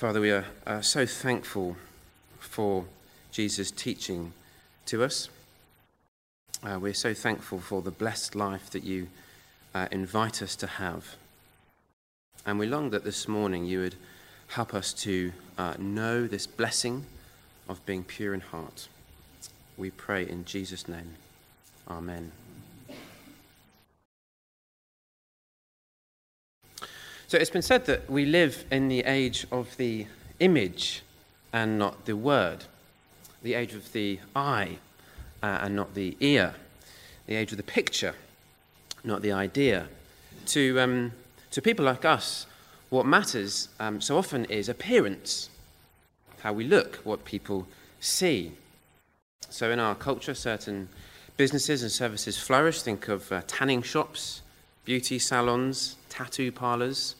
Father, we are uh, so thankful for Jesus' teaching to us. Uh, we're so thankful for the blessed life that you uh, invite us to have. And we long that this morning you would help us to uh, know this blessing of being pure in heart. We pray in Jesus' name. Amen. So it's been said that we live in the age of the image and not the word, the age of the eye uh, and not the ear, the age of the picture, not the idea. To, um, to people like us, what matters um, so often is appearance, how we look, what people see. So in our culture, certain businesses and services flourish. Think of uh, tanning shops, beauty salons, tattoo parlors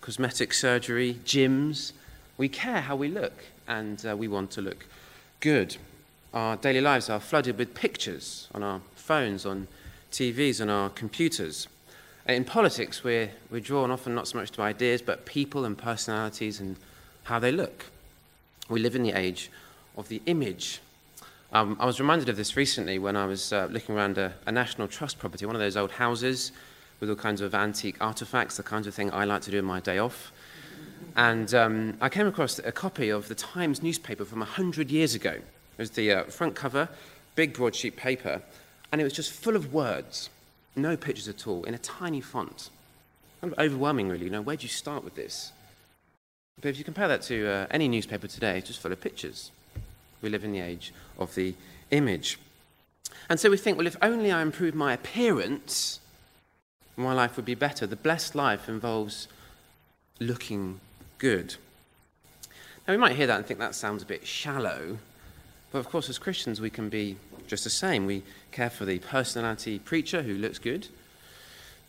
cosmetic surgery, gyms. We care how we look and uh, we want to look good. Our daily lives are flooded with pictures on our phones, on TVs, on our computers. In politics, we're, we're drawn often not so much to ideas, but people and personalities and how they look. We live in the age of the image. Um, I was reminded of this recently when I was uh, looking around a, a National Trust property, one of those old houses with all kinds of antique artifacts, the kind of thing I like to do in my day off. And um, I came across a copy of the Times newspaper from 100 years ago. It was the uh, front cover, big broadsheet paper, and it was just full of words, no pictures at all, in a tiny font. Kind of overwhelming, really. You know, where do you start with this? But if you compare that to uh, any newspaper today, it's just full of pictures. We live in the age of the image. And so we think, well, if only I improve my appearance, my life would be better. The blessed life involves looking good. Now, we might hear that and think that sounds a bit shallow, but of course, as Christians, we can be just the same. We care for the personality preacher who looks good,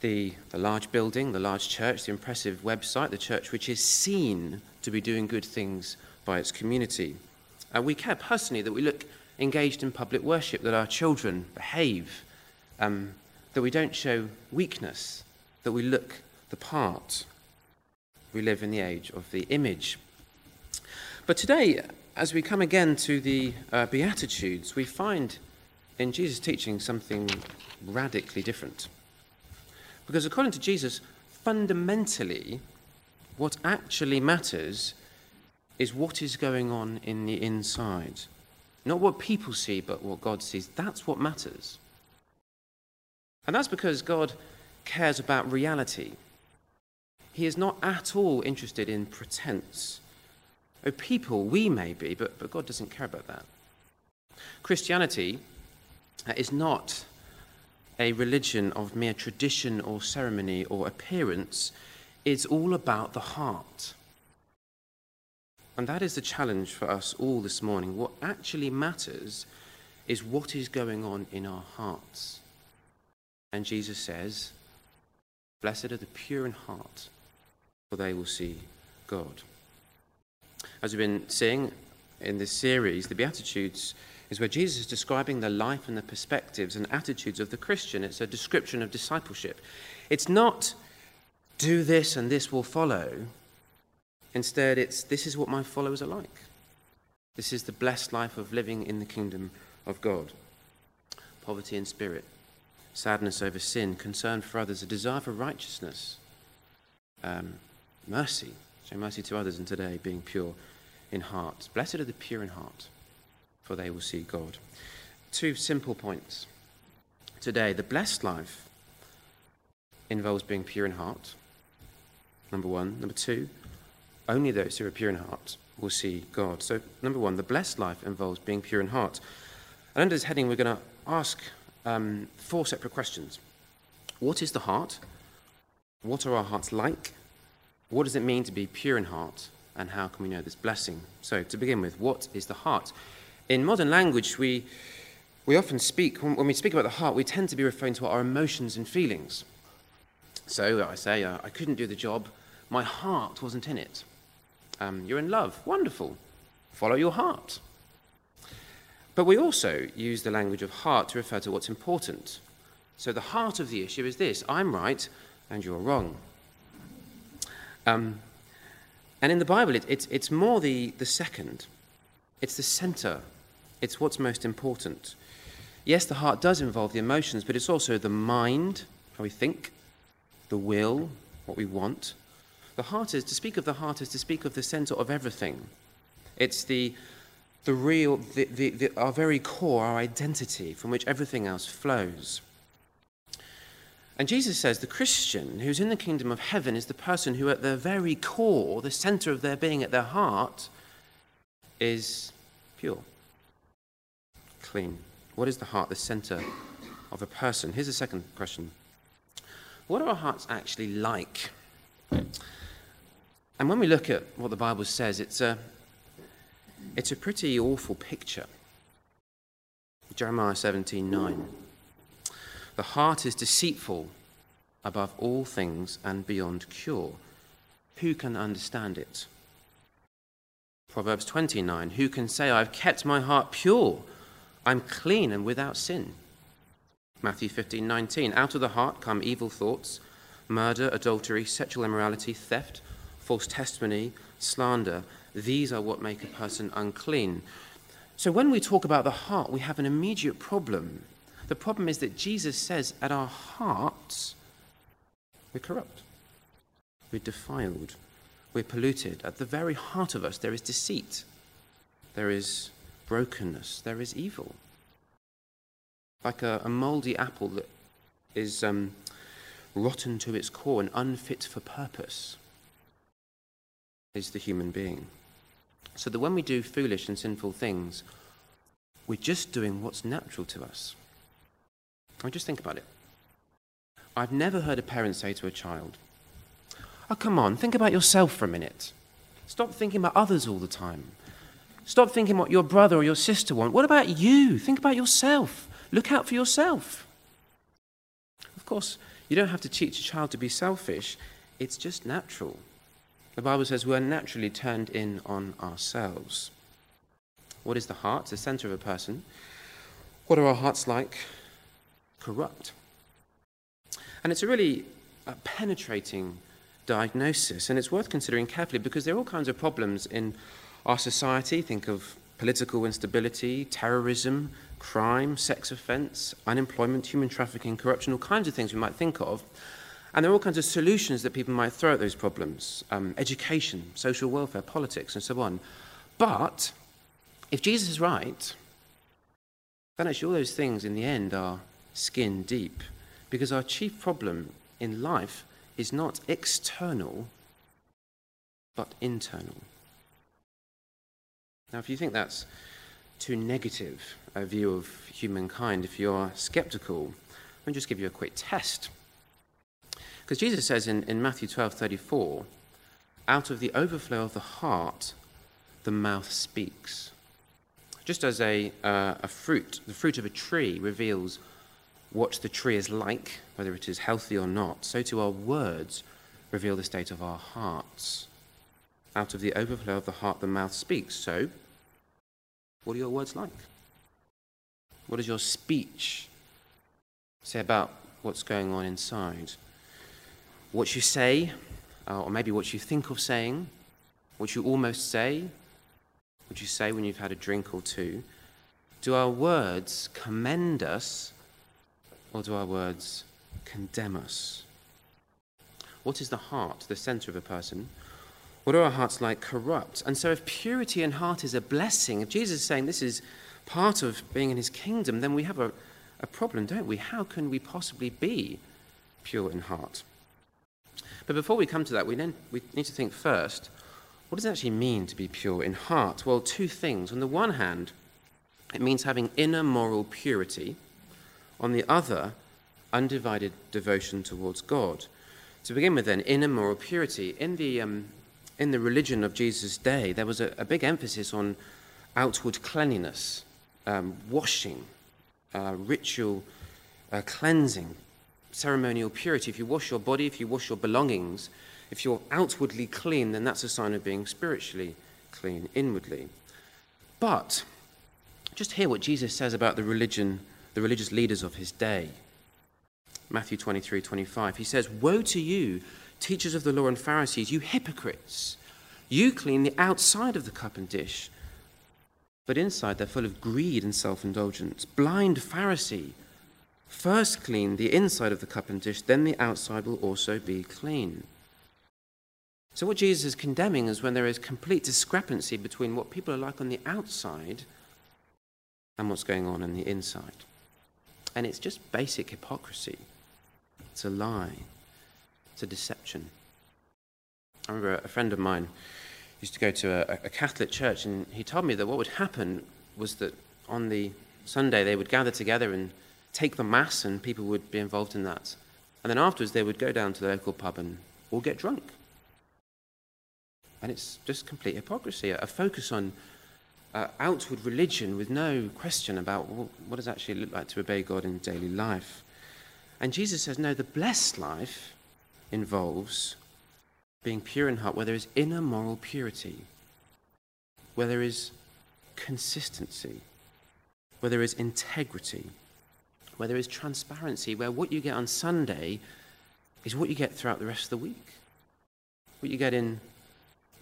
the, the large building, the large church, the impressive website, the church which is seen to be doing good things by its community. Uh, we care personally that we look engaged in public worship, that our children behave, um, that we don't show weakness, that we look the part. We live in the age of the image. But today, as we come again to the uh, Beatitudes, we find in Jesus' teaching something radically different. Because according to Jesus, fundamentally, what actually matters is what is going on in the inside. Not what people see, but what God sees. That's what matters. And that's because God cares about reality. He is not at all interested in pretense. Oh, people, we may be, but, but God doesn't care about that. Christianity uh, is not a religion of mere tradition or ceremony or appearance. It's all about the heart. And that is the challenge for us all this morning. What actually matters is what is going on in our hearts. And Jesus says, Blessed are the pure in heart, for they will see God. As we've been seeing in this series, the Beatitudes is where Jesus is describing the life and the perspectives and attitudes of the Christian. It's a description of discipleship. It's not do this and this will follow. Instead, it's this is what my followers are like. This is the blessed life of living in the kingdom of God. Poverty in spirit, sadness over sin, concern for others, a desire for righteousness, um, mercy, show mercy to others, and today being pure in heart. Blessed are the pure in heart, for they will see God. Two simple points today. The blessed life involves being pure in heart, number one. Number two, only those who are pure in heart will see God. So, number one, the blessed life involves being pure in heart. And under this heading, we're going to ask um, four separate questions. What is the heart? What are our hearts like? What does it mean to be pure in heart? And how can we know this blessing? So, to begin with, what is the heart? In modern language, we, we often speak, when we speak about the heart, we tend to be referring to our emotions and feelings. So, I say, uh, I couldn't do the job, my heart wasn't in it. Um, you're in love, wonderful. Follow your heart. But we also use the language of heart to refer to what's important. So the heart of the issue is this I'm right and you're wrong. Um, And in the Bible, it, it's, it's more the, the second, it's the center, it's what's most important. Yes, the heart does involve the emotions, but it's also the mind, how we think, the will, what we want. The heart is, to speak of the heart is to speak of the center of everything. It's the, the real, the, the, the, our very core, our identity, from which everything else flows. And Jesus says the Christian who's in the kingdom of heaven is the person who, at their very core, the center of their being, at their heart, is pure, clean. What is the heart, the center of a person? Here's a second question What are our hearts actually like? And when we look at what the Bible says, it's a, it's a pretty awful picture. Jeremiah 17 9. The heart is deceitful above all things and beyond cure. Who can understand it? Proverbs 29 Who can say, I've kept my heart pure? I'm clean and without sin. Matthew 15 19 Out of the heart come evil thoughts, murder, adultery, sexual immorality, theft, false testimony, slander. These are what make a person unclean. So when we talk about the heart, we have an immediate problem the problem is that Jesus says at our hearts, we're corrupt, we're defiled, we're polluted. At the very heart of us, there is deceit, there is brokenness, there is evil. Like a, a moldy apple that is um, rotten to its core and unfit for purpose, is the human being. So that when we do foolish and sinful things, we're just doing what's natural to us. I just think about it. I've never heard a parent say to a child, Oh, come on, think about yourself for a minute. Stop thinking about others all the time. Stop thinking what your brother or your sister want. What about you? Think about yourself. Look out for yourself. Of course, you don't have to teach a child to be selfish, it's just natural. The Bible says we're naturally turned in on ourselves. What is the heart? The center of a person. What are our hearts like? corrupt. And it's a really uh, penetrating diagnosis, and it's worth considering carefully because there are all kinds of problems in our society. Think of political instability, terrorism, crime, sex offence, unemployment, human trafficking, corruption, all kinds of things we might think of. And there are all kinds of solutions that people might throw at those problems um, education, social welfare, politics, and so on. But if Jesus is right, then actually all those things in the end are skin deep. Because our chief problem in life is not external, but internal. Now, if you think that's too negative a view of humankind, if you're skeptical, let me just give you a quick test. Because Jesus says in, in Matthew 12 34, out of the overflow of the heart, the mouth speaks. Just as a, uh, a fruit, the fruit of a tree reveals what the tree is like, whether it is healthy or not, so too our words reveal the state of our hearts. Out of the overflow of the heart, the mouth speaks. So, what are your words like? What does your speech say about what's going on inside? What you say, uh, or maybe what you think of saying, what you almost say, what you say when you've had a drink or two. Do our words commend us or do our words condemn us? What is the heart, the center of a person? What are our hearts like? Corrupt. And so, if purity in heart is a blessing, if Jesus is saying this is part of being in his kingdom, then we have a, a problem, don't we? How can we possibly be pure in heart? But before we come to that, we, then, we need to think first what does it actually mean to be pure in heart? Well, two things. On the one hand, it means having inner moral purity on the other, undivided devotion towards God. To begin with, then, inner moral purity. In the, um, in the religion of Jesus' day, there was a, a big emphasis on outward cleanliness, um, washing, uh, ritual uh, cleansing, ceremonial purity. If you wash your body, if you wash your belongings, if you're outwardly clean, then that's a sign of being spiritually clean inwardly. But just hear what Jesus says about the religion the religious leaders of his day. Matthew 23 25. He says, Woe to you, teachers of the law and Pharisees, you hypocrites! You clean the outside of the cup and dish, but inside they're full of greed and self indulgence. Blind Pharisee, first clean the inside of the cup and dish, then the outside will also be clean. So, what Jesus is condemning is when there is complete discrepancy between what people are like on the outside and what's going on on the inside. And it's just basic hypocrisy. It's a lie, it's a deception. I remember a friend of mine used to go to a, a, Catholic church, and he told me that what would happen was that on the Sunday they would gather together and take the Mass, and people would be involved in that. And then afterwards they would go down to the local pub and all get drunk. And it's just complete hypocrisy, a focus on uh, outward religion with no question about what, does it actually look like to obey God in daily life. And Jesus says, no, the blessed life involves being pure in heart, where there is inner moral purity, where there is consistency, where there is integrity, where there is transparency, where what you get on Sunday is what you get throughout the rest of the week. What you get in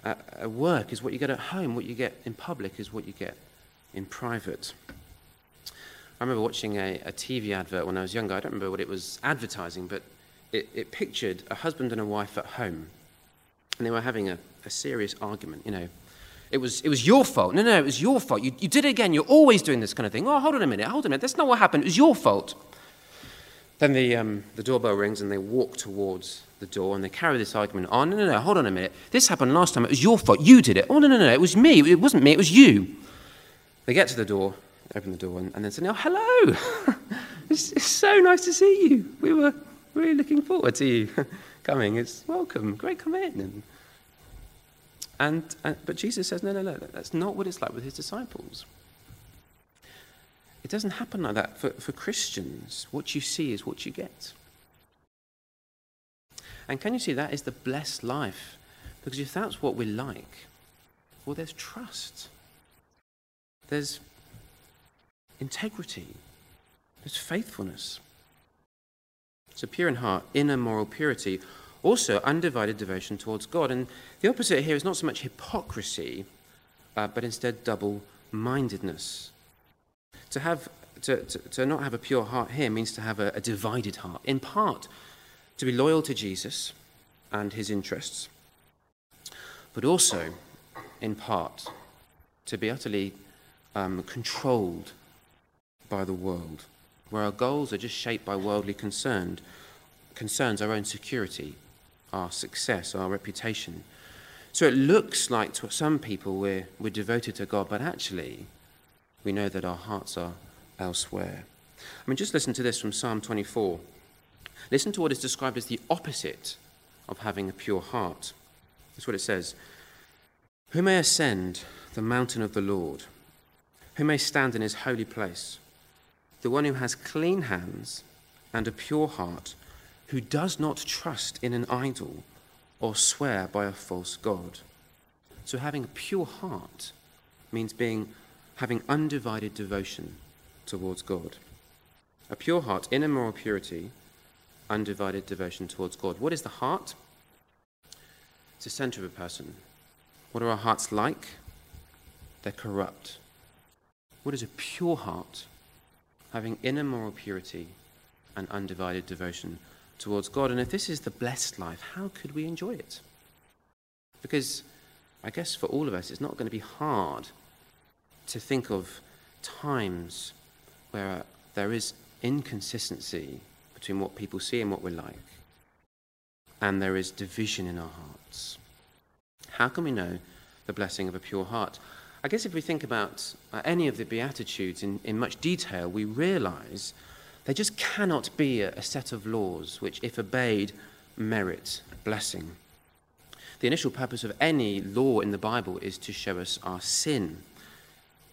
at work is what you get at home, what you get in public is what you get in private. I remember watching a, a TV advert when I was younger. I don't remember what it was advertising, but it, it pictured a husband and a wife at home. And they were having a, a serious argument, you know. It was, it was your fault. No, no, it was your fault. You, you did it again. You're always doing this kind of thing. Oh, hold on a minute. Hold on a minute. That's not what happened. It was your fault. Then the, um, the doorbell rings and they walk towards the door and they carry this argument on. No, no, no, hold on a minute. This happened last time. It was your fault. You did it. Oh, no, no, no. It was me. It wasn't me. It was you. They get to the door, open the door, and, and then say, Oh, hello. it's, it's, so nice to see you. We were really looking forward to you coming. It's welcome. Great, come in. And, and, and, but Jesus says, No, no, no. That's not what it's like with his disciples. It doesn't happen like that. For, for Christians, what you see is what you get. And can you see that is the blessed life? Because if that's what we're like, well, there's trust, there's integrity, there's faithfulness. So, pure in heart, inner moral purity, also undivided devotion towards God. And the opposite here is not so much hypocrisy, uh, but instead double mindedness. To, have, to, to, to, not have a pure heart here means to have a, a divided heart, in part to be loyal to Jesus and his interests, but also, in part, to be utterly um, controlled by the world, where our goals are just shaped by worldly concerned, concerns, our own security, our success, our reputation. So it looks like to some people we're, we're devoted to God, but actually, we know that our hearts are elsewhere. I mean, just listen to this from Psalm 24. Listen to what is described as the opposite of having a pure heart. That's what it says. Who may ascend the mountain of the Lord? Who may stand in his holy place? The one who has clean hands and a pure heart, who does not trust in an idol or swear by a false God. So having a pure heart means being having undivided devotion towards God. A pure heart, inner moral purity, undivided devotion towards God. What is the heart? It's the center of a person. What are our hearts like? They're corrupt. What is a pure heart? Having inner moral purity and undivided devotion towards God. And if this is the blessed life, how could we enjoy it? Because I guess for all of us, it's not going to be hard to think of times where there is inconsistency between what people see and what we're like. And there is division in our hearts. How can we know the blessing of a pure heart? I guess if we think about uh, any of the Beatitudes in, in much detail, we realize there just cannot be a, set of laws which, if obeyed, merit blessing. The initial purpose of any law in the Bible is to show us our sin,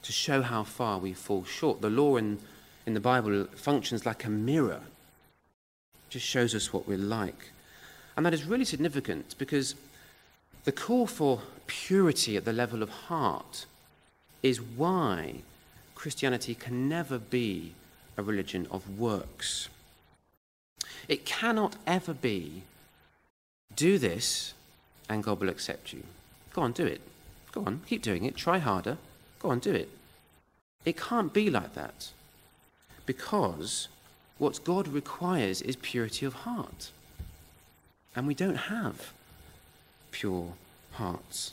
to show how far we fall short. The law in, in the Bible functions like a mirror just shows us what we're like. And that is really significant because the call for purity at the level of heart is why Christianity can never be a religion of works. It cannot ever be do this and God will accept you. Go on, do it. Go on, keep doing it. Try harder. Go on, do it. It can't be like that because what God requires is purity of heart. And we don't have pure hearts.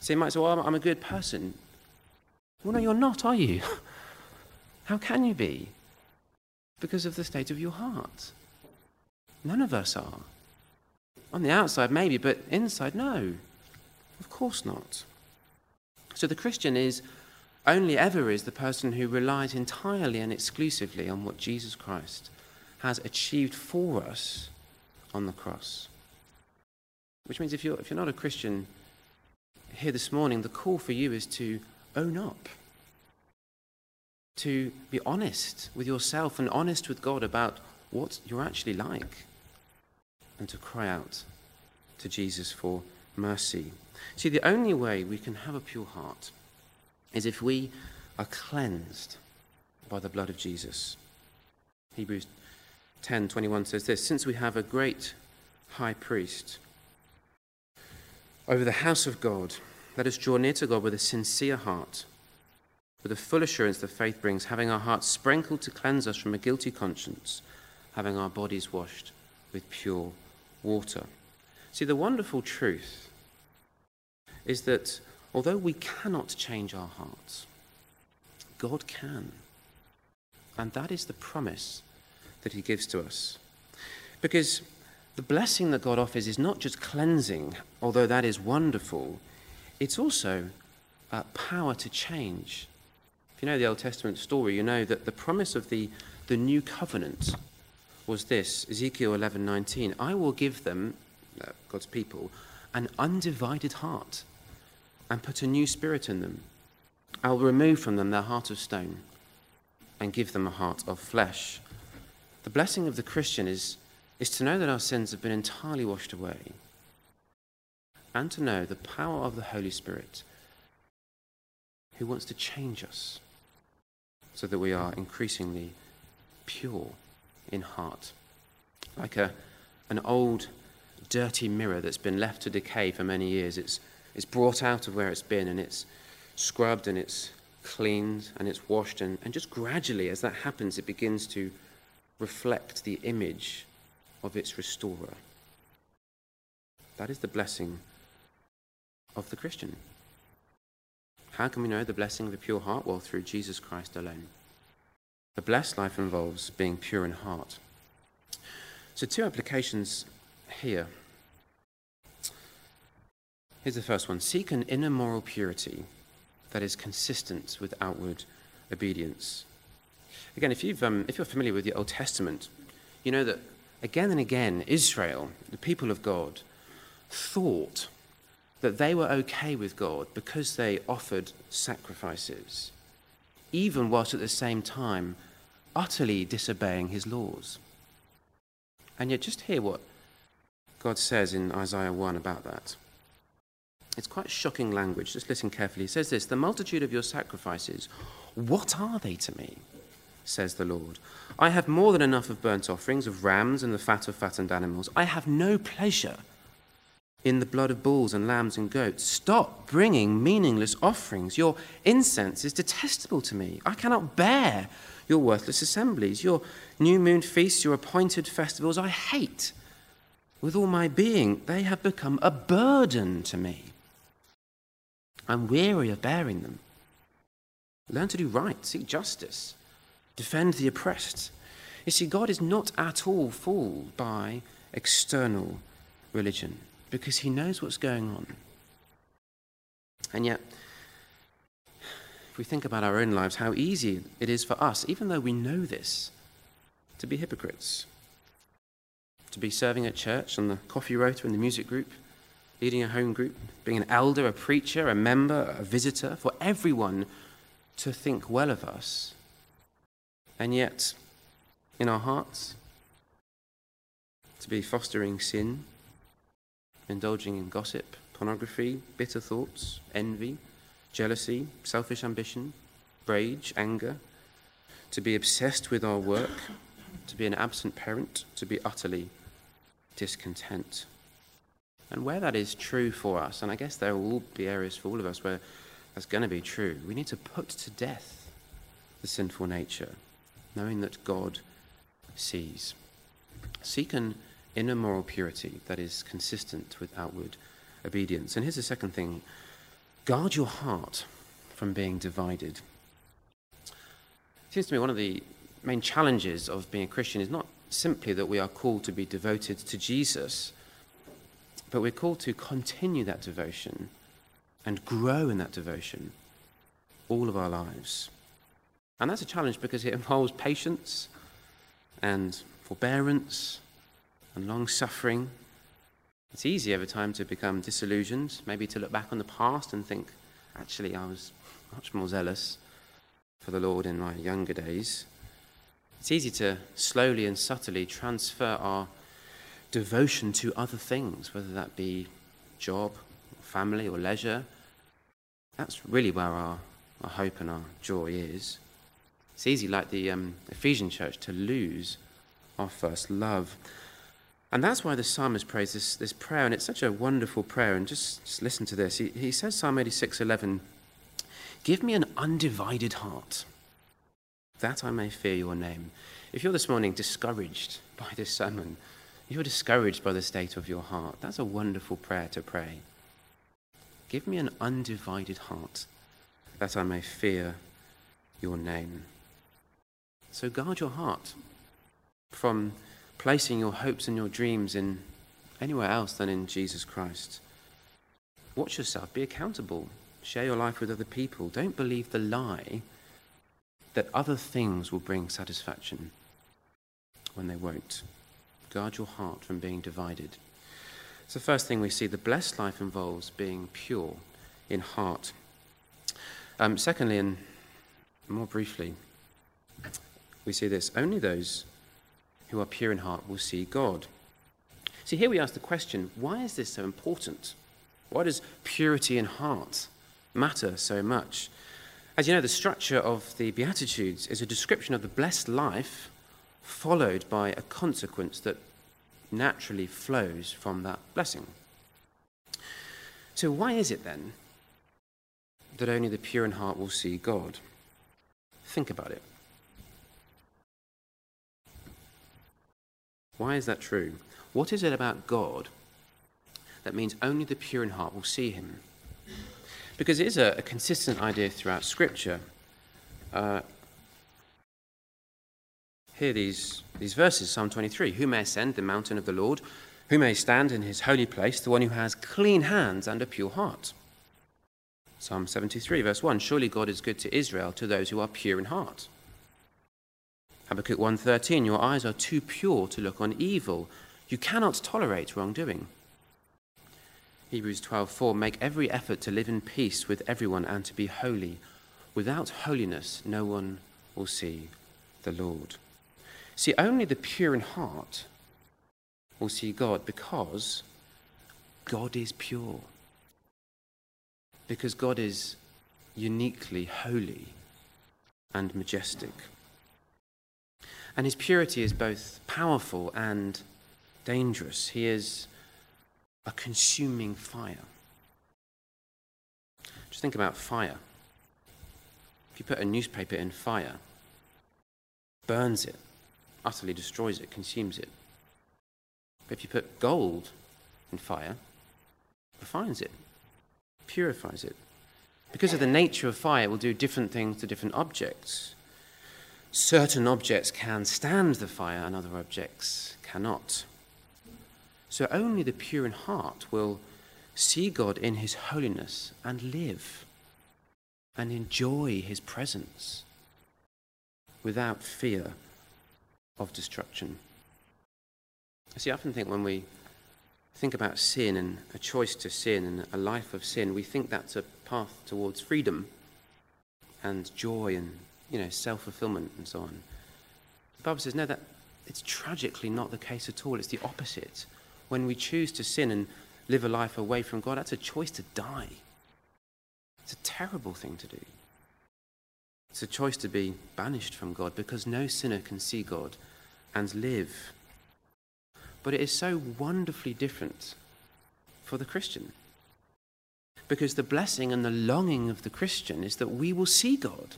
So you might say, Well, I'm a good person. Well, no, you're not, are you? How can you be? Because of the state of your heart. None of us are. On the outside, maybe, but inside, no. Of course not. So the Christian is only ever is the person who relies entirely and exclusively on what Jesus Christ has achieved for us on the cross. Which means if you're, if you're not a Christian here this morning, the call for you is to own up, to be honest with yourself and honest with God about what you're actually like, and to cry out to Jesus for mercy. See, the only way we can have a pure heart is if we are cleansed by the blood of Jesus. Hebrews 10:21 says this, since we have a great high priest over the house of God, let us draw near to God with a sincere heart, with the full assurance that faith brings, having our hearts sprinkled to cleanse us from a guilty conscience, having our bodies washed with pure water. See, the wonderful truth is that although we cannot change our hearts, God can. And that is the promise that He gives to us. Because the blessing that God offers is not just cleansing, although that is wonderful, it's also uh, power to change. If you know the Old Testament story, you know that the promise of the, the new covenant was this Ezekiel 11:19 I will give them uh, God's people an undivided heart and put a new spirit in them. I will remove from them their heart of stone and give them a heart of flesh. The blessing of the Christian is, is to know that our sins have been entirely washed away and to know the power of the Holy Spirit who wants to change us so that we are increasingly pure in heart. Like a, an old, dirty mirror that's been left to decay for many years. It's it's brought out of where it's been and it's scrubbed and it's cleaned and it's washed. And, and just gradually, as that happens, it begins to reflect the image of its restorer. That is the blessing of the Christian. How can we know the blessing of a pure heart? Well, through Jesus Christ alone. The blessed life involves being pure in heart. So, two applications here. Here's the first one Seek an inner moral purity that is consistent with outward obedience. Again, if, you've, um, if you're familiar with the Old Testament, you know that again and again, Israel, the people of God, thought that they were okay with God because they offered sacrifices, even whilst at the same time utterly disobeying his laws. And yet, just hear what God says in Isaiah 1 about that. It's quite shocking language. Just listen carefully. He says this The multitude of your sacrifices, what are they to me? says the Lord. I have more than enough of burnt offerings, of rams, and the fat of fattened animals. I have no pleasure in the blood of bulls and lambs and goats. Stop bringing meaningless offerings. Your incense is detestable to me. I cannot bear your worthless assemblies, your new moon feasts, your appointed festivals. I hate with all my being. They have become a burden to me. I'm weary of bearing them. Learn to do right, seek justice, defend the oppressed. You see, God is not at all fooled by external religion because he knows what's going on. And yet, if we think about our own lives, how easy it is for us, even though we know this, to be hypocrites. To be serving at church on the coffee rota in the music group, leading a home group, being an elder, a preacher, a member, a visitor, for everyone to think well of us. And yet, in our hearts, to be fostering sin, indulging in gossip, pornography, bitter thoughts, envy, jealousy, selfish ambition, rage, anger, to be obsessed with our work, to be an absent parent, to be utterly discontent. And where that is true for us, and I guess there will be areas for all of us where that's going to be true, we need to put to death the sinful nature, knowing that God sees. Seek an inner moral purity that is consistent with outward obedience. And here's the second thing guard your heart from being divided. It seems to me one of the main challenges of being a Christian is not simply that we are called to be devoted to Jesus, but we're called to continue that devotion and grow in that devotion all of our lives. And that's a challenge because it involves patience and forbearance and long suffering. It's easy over time to become disillusioned, maybe to look back on the past and think, actually, I was much more zealous for the Lord in my younger days. It's easy to slowly and subtly transfer our devotion to other things, whether that be job, family, or leisure. That's really where our, our hope and our joy is. It's easy, like the um, Ephesian church, to lose our first love. And that's why the psalmist prays this, this prayer, and it's such a wonderful prayer. And just, just listen to this. He, he says, Psalm 86 11, Give me an undivided heart, that I may fear your name. If you're this morning discouraged by this sermon, you're discouraged by the state of your heart, that's a wonderful prayer to pray. Give me an undivided heart, that I may fear your name. So guard your heart from placing your hopes and your dreams in anywhere else than in Jesus Christ. Watch yourself, be accountable, share your life with other people. Don't believe the lie that other things will bring satisfaction when they won't. Guard your heart from being divided. So, first thing we see the blessed life involves being pure in heart. Um, secondly, and more briefly, we see this only those who are pure in heart will see God. See, here we ask the question why is this so important? Why does purity in heart matter so much? As you know, the structure of the Beatitudes is a description of the blessed life followed by a consequence that naturally flows from that blessing. So, why is it then that only the pure in heart will see God? Think about it. Why is that true? What is it about God that means only the pure in heart will see him? Because it is a, a consistent idea throughout Scripture. Uh, hear these, these verses Psalm 23 Who may ascend the mountain of the Lord? Who may stand in his holy place? The one who has clean hands and a pure heart. Psalm 73, verse 1 Surely God is good to Israel, to those who are pure in heart. Habakkuk 1:13 Your eyes are too pure to look on evil. You cannot tolerate wrongdoing. Hebrews 12:4 Make every effort to live in peace with everyone and to be holy. Without holiness no one will see the Lord. See, only the pure in heart will see God because God is pure. Because God is uniquely holy and majestic. And his purity is both powerful and dangerous. He is a consuming fire. Just think about fire. If you put a newspaper in fire, burns it, utterly destroys it, consumes it. But if you put gold in fire, refines it, purifies it. Because of the nature of fire, it will do different things to different objects certain objects can stand the fire and other objects cannot. So only the pure in heart will see God in his holiness and live and enjoy his presence without fear of destruction. I see, I often think when we think about sin and a choice to sin and a life of sin, we think that's a path towards freedom and joy and you know, self-fulfillment and so on. The Bible says, no, that it's tragically not the case at all. It's the opposite. When we choose to sin and live a life away from God, that's a choice to die. It's a terrible thing to do. It's a choice to be banished from God because no sinner can see God and live. But it is so wonderfully different for the Christian. Because the blessing and the longing of the Christian is that we will see God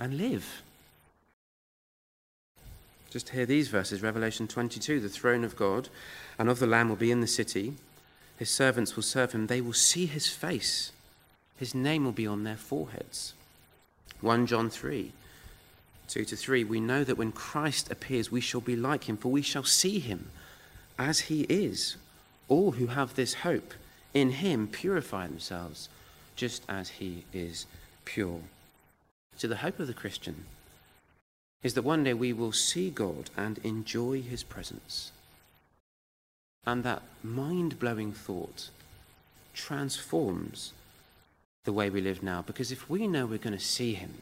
and live. Just hear these verses Revelation 22 The throne of God and of the Lamb will be in the city. His servants will serve him. They will see his face. His name will be on their foreheads. 1 John 3 2 to 3 We know that when Christ appears, we shall be like him, for we shall see him as he is. All who have this hope in him purify themselves just as he is pure. So, the hope of the Christian is that one day we will see God and enjoy his presence. And that mind blowing thought transforms the way we live now. Because if we know we're going to see him,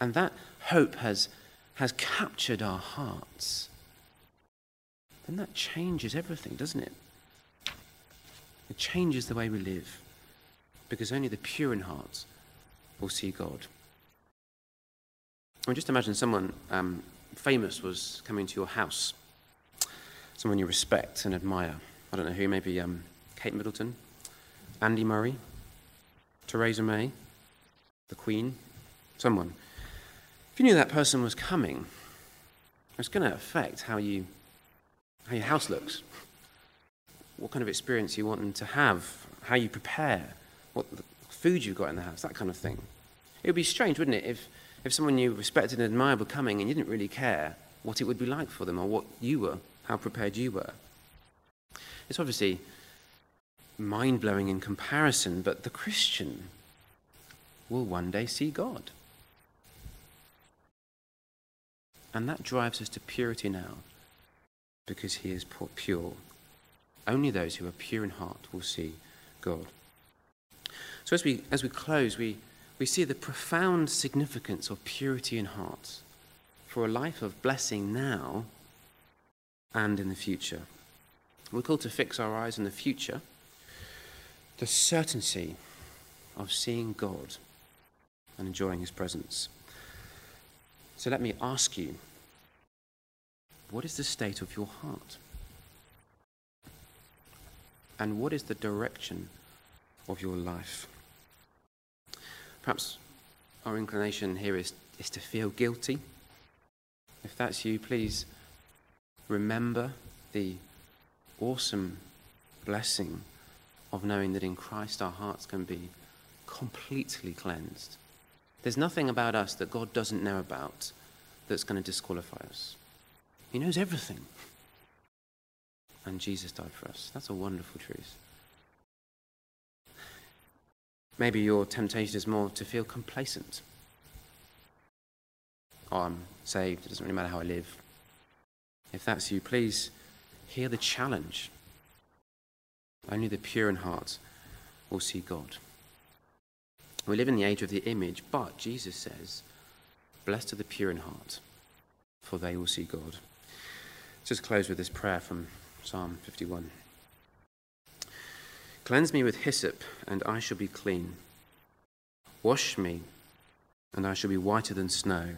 and that hope has, has captured our hearts, then that changes everything, doesn't it? It changes the way we live. Because only the pure in heart will see God. I mean, just imagine someone um, famous was coming to your house, someone you respect and admire. I don't know who, maybe um, Kate Middleton, Andy Murray, Theresa May, the Queen, someone. If you knew that person was coming, it's going to affect how you how your house looks, what kind of experience you want them to have, how you prepare, what food you've got in the house, that kind of thing. It would be strange, wouldn't it, if if someone you respected and admired were coming and you didn't really care what it would be like for them or what you were, how prepared you were. It's obviously mind blowing in comparison, but the Christian will one day see God. And that drives us to purity now because he is pure. Only those who are pure in heart will see God. So as we, as we close, we, we see the profound significance of purity in heart for a life of blessing now and in the future. We're called to fix our eyes on the future, the certainty of seeing God and enjoying his presence. So let me ask you what is the state of your heart? And what is the direction of your life? Perhaps our inclination here is, is to feel guilty. If that's you, please remember the awesome blessing of knowing that in Christ our hearts can be completely cleansed. There's nothing about us that God doesn't know about that's going to disqualify us. He knows everything. And Jesus died for us. That's a wonderful truth. Maybe your temptation is more to feel complacent. Oh, I'm saved, it doesn't really matter how I live. If that's you, please hear the challenge. Only the pure in heart will see God. We live in the age of the image, but Jesus says, Blessed are the pure in heart, for they will see God. Just close with this prayer from Psalm 51. Cleanse me with hyssop, and I shall be clean. Wash me, and I shall be whiter than snow.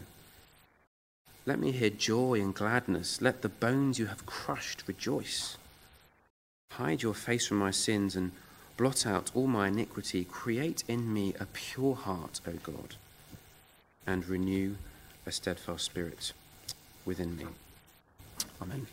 Let me hear joy and gladness. Let the bones you have crushed rejoice. Hide your face from my sins and blot out all my iniquity. Create in me a pure heart, O God, and renew a steadfast spirit within me. Amen.